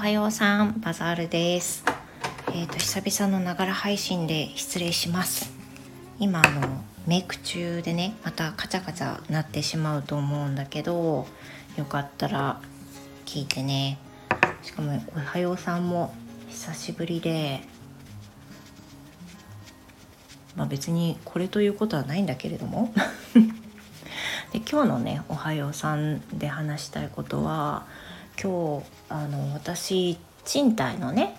はようさんバザールです。えっ、ー、と久々のながら配信で失礼します。今あのメイク中でねまたカチャカチャなってしまうと思うんだけどよかったら聞いてね。しかもおはようさんも久しぶりでまあ別にこれということはないんだけれども。で今日のね「おはようさん」で話したいことは今日あの私賃貸のね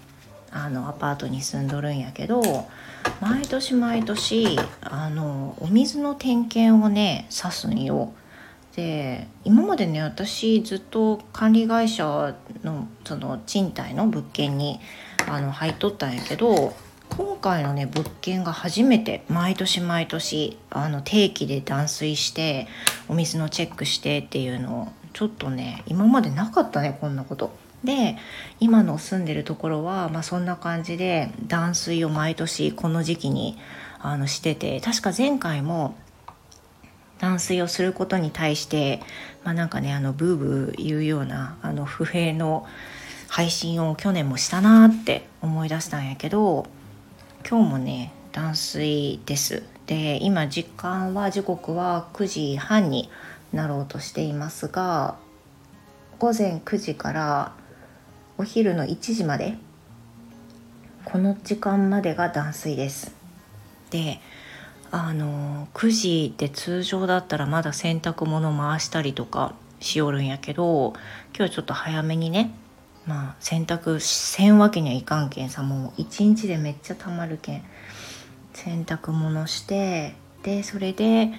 あのアパートに住んどるんやけど毎年毎年あのお水の点検をね指すんよ。で今までね私ずっと管理会社のその賃貸の物件にあの入っとったんやけど今回のね物件が初めて毎年毎年あの定期で断水してお水のチェックしてっていうのをちょっとね今までなかったねこんなこと。で今の住んでるところは、まあ、そんな感じで断水を毎年この時期にあのしてて確か前回も断水をすることに対して、まあ、なんかねあのブーブー言うようなあの不平の配信を去年もしたなって思い出したんやけど今日もね断水ですで今時間は時刻は9時半になろうとしていますが午前9時からお昼の1時までこの時間までが断水です。であの9時で通常だったらまだ洗濯物回したりとかしよるんやけど今日ちょっと早めにねまあ洗濯せんわけにはいかんけんさもう一日でめっちゃたまるけん洗濯物してでそれで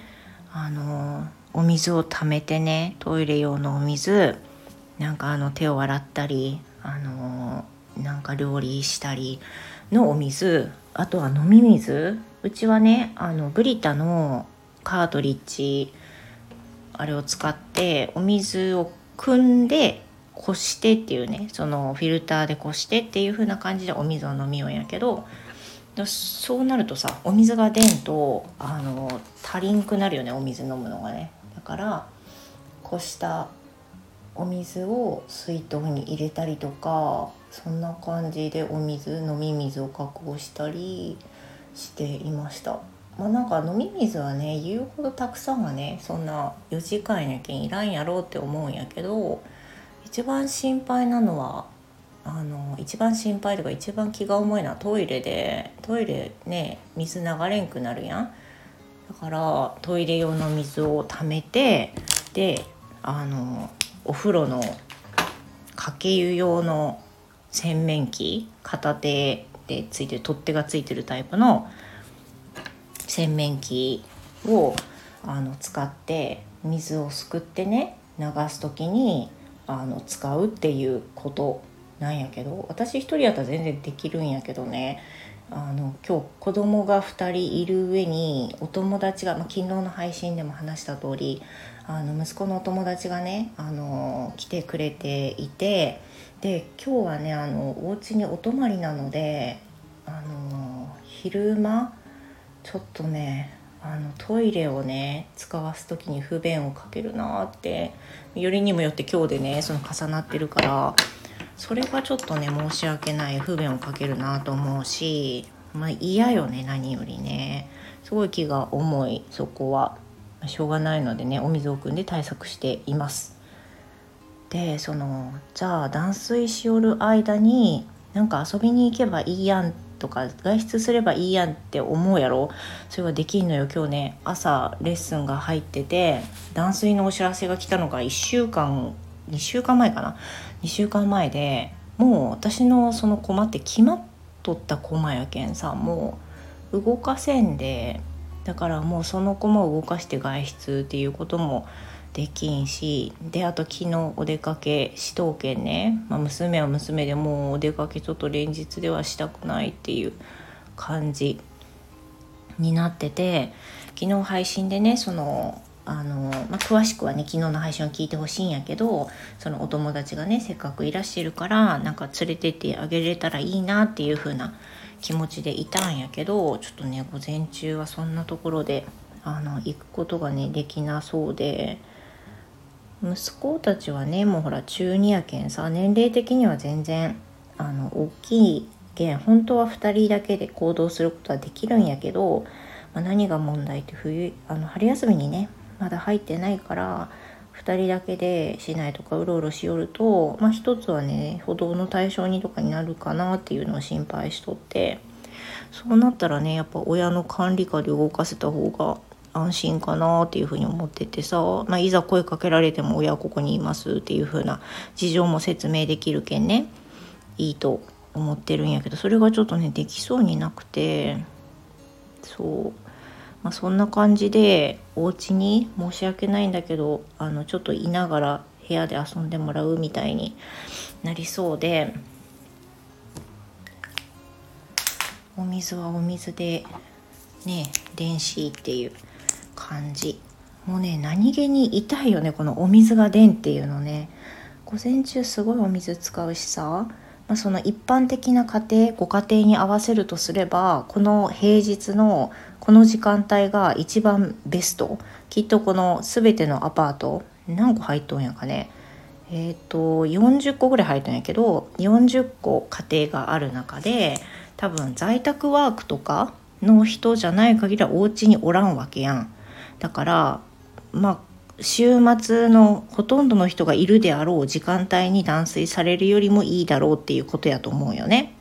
あのお水をためてねトイレ用のお水なんかあの手を洗ったりあのなんか料理したりのお水あとは飲み水。うちはねあのブリタのカートリッジあれを使ってお水を汲んでこしてっていうねそのフィルターでこしてっていう風な感じでお水を飲みようやけどそうなるとさお水が出んとあの足りんくなるよねお水飲むのがね。だからこうしたお水を水筒に入れたりとかそんな感じでお水飲み水を確保したりしていました。まあなんか飲み水はね言うほどたくさんはねそんな4時間やけんいらんやろうって思うんやけど一番心配なのはあの一番心配とか一番気が重いのはトイレでトイレね水流れんくなるやん。だからトイレ用の水を溜めてであのお風呂のかけ湯用の洗面器片手でついてる取っ手がついてるタイプの洗面器をあの使って水をすくってね流す時にあの使うっていうことなんやけど私一人やったら全然できるんやけどね。あの今日子供が2人いる上にお友達が、まあ、昨日の配信でも話した通りあの息子のお友達がねあの来てくれていてで今日はねあのお家にお泊まりなのであの昼間ちょっとねあのトイレをね使わす時に不便をかけるなってよりにもよって今日でねその重なってるからそれがちょっとね申し訳ない不便をかけるなと思うしまあ嫌よね何よりね。すごい気が重いそこは。しょうがないのでねお水を汲んで対策しています。でそのじゃあ断水しよる間になんか遊びに行けばいいやんとか外出すればいいやんって思うやろ。それができんのよ。今日ね朝レッスンが入ってて断水のお知らせが来たのが1週間2週間前かな？2週間前でもう私のその駒って決まっとった駒やけんさもう動かせんでだからもうその駒を動かして外出っていうこともできんしであと昨日お出かけしとうけんね、まあ、娘は娘でもうお出かけちょっと連日ではしたくないっていう感じになってて昨日配信でねそのあの、まあ、詳しくはね昨日の配信を聞いてほしいんやけどそのお友達がねせっかくいらしゃるからなんか連れてってあげれたらいいなっていう風な気持ちでいたんやけどちょっとね午前中はそんなところであの行くことがねできなそうで息子たちはねもうほら中2やけんさ年齢的には全然あの大きいけん本当は2人だけで行動することはできるんやけど、ま、何が問題って冬あの春休みにねまだ入ってないから2人だけで市内とかうろうろしよると、まあ、一つはね歩道の対象にとかになるかなっていうのを心配しとってそうなったらねやっぱ親の管理下で動かせた方が安心かなっていうふうに思っててさ、まあ、いざ声かけられても親はここにいますっていう風な事情も説明できるけんねいいと思ってるんやけどそれがちょっとねできそうになくてそう。まあ、そんな感じでお家に申し訳ないんだけどあのちょっといながら部屋で遊んでもらうみたいになりそうでお水はお水でね電子っていう感じ。もうね何気に痛いよねこのお水が出んっていうのね。午前中すごいお水使うしさ。まあ、その一般的な家庭ご家庭に合わせるとすればこの平日のこの時間帯が一番ベスト。きっとこの全てのアパート何個入っとんやかね。えっ、ー、と40個ぐらい入っとんやけど40個家庭がある中で多分在宅ワークとかの人じゃない限りはお家におらんわけやん。だからまあ週末のほとんどの人がいるであろう時間帯に断水されるよりもいいだろうっていうことやと思うよね。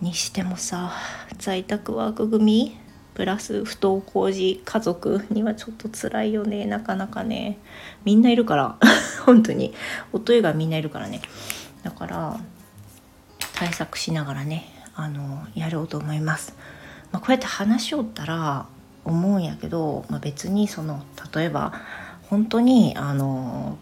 にしてもさ在宅ワーク組プラス不登校児家族にはちょっと辛いよね。なかなかね。みんないるから。本当に。夫以外みんないるからね。だから対策しながらねあのやろうと思います、まあ、こうやって話しよったら思うんやけど、まあ、別にその例えば本当にあの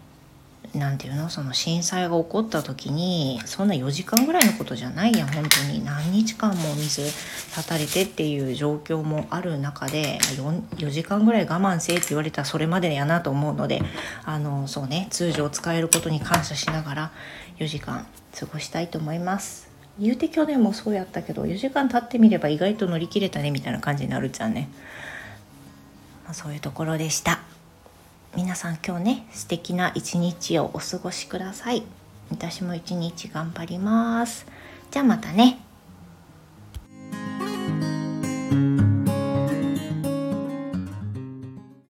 なんていうのその震災が起こった時にそんな4時間ぐらいのことじゃないやん本当に何日間も水立たれてっていう状況もある中で 4, 4時間ぐらい我慢せえって言われたらそれまでやなと思うのであのそうね通常使えることに感謝しながら4時間過ごしたいと思います。言うて去年もそうやったけど4時間経ってみれば意外と乗り切れたねみたいな感じになるじゃんね、まあ、そういうところでした。皆さん今日ね素敵な一日をお過ごしください。私も一日頑張ります。じゃあまたね。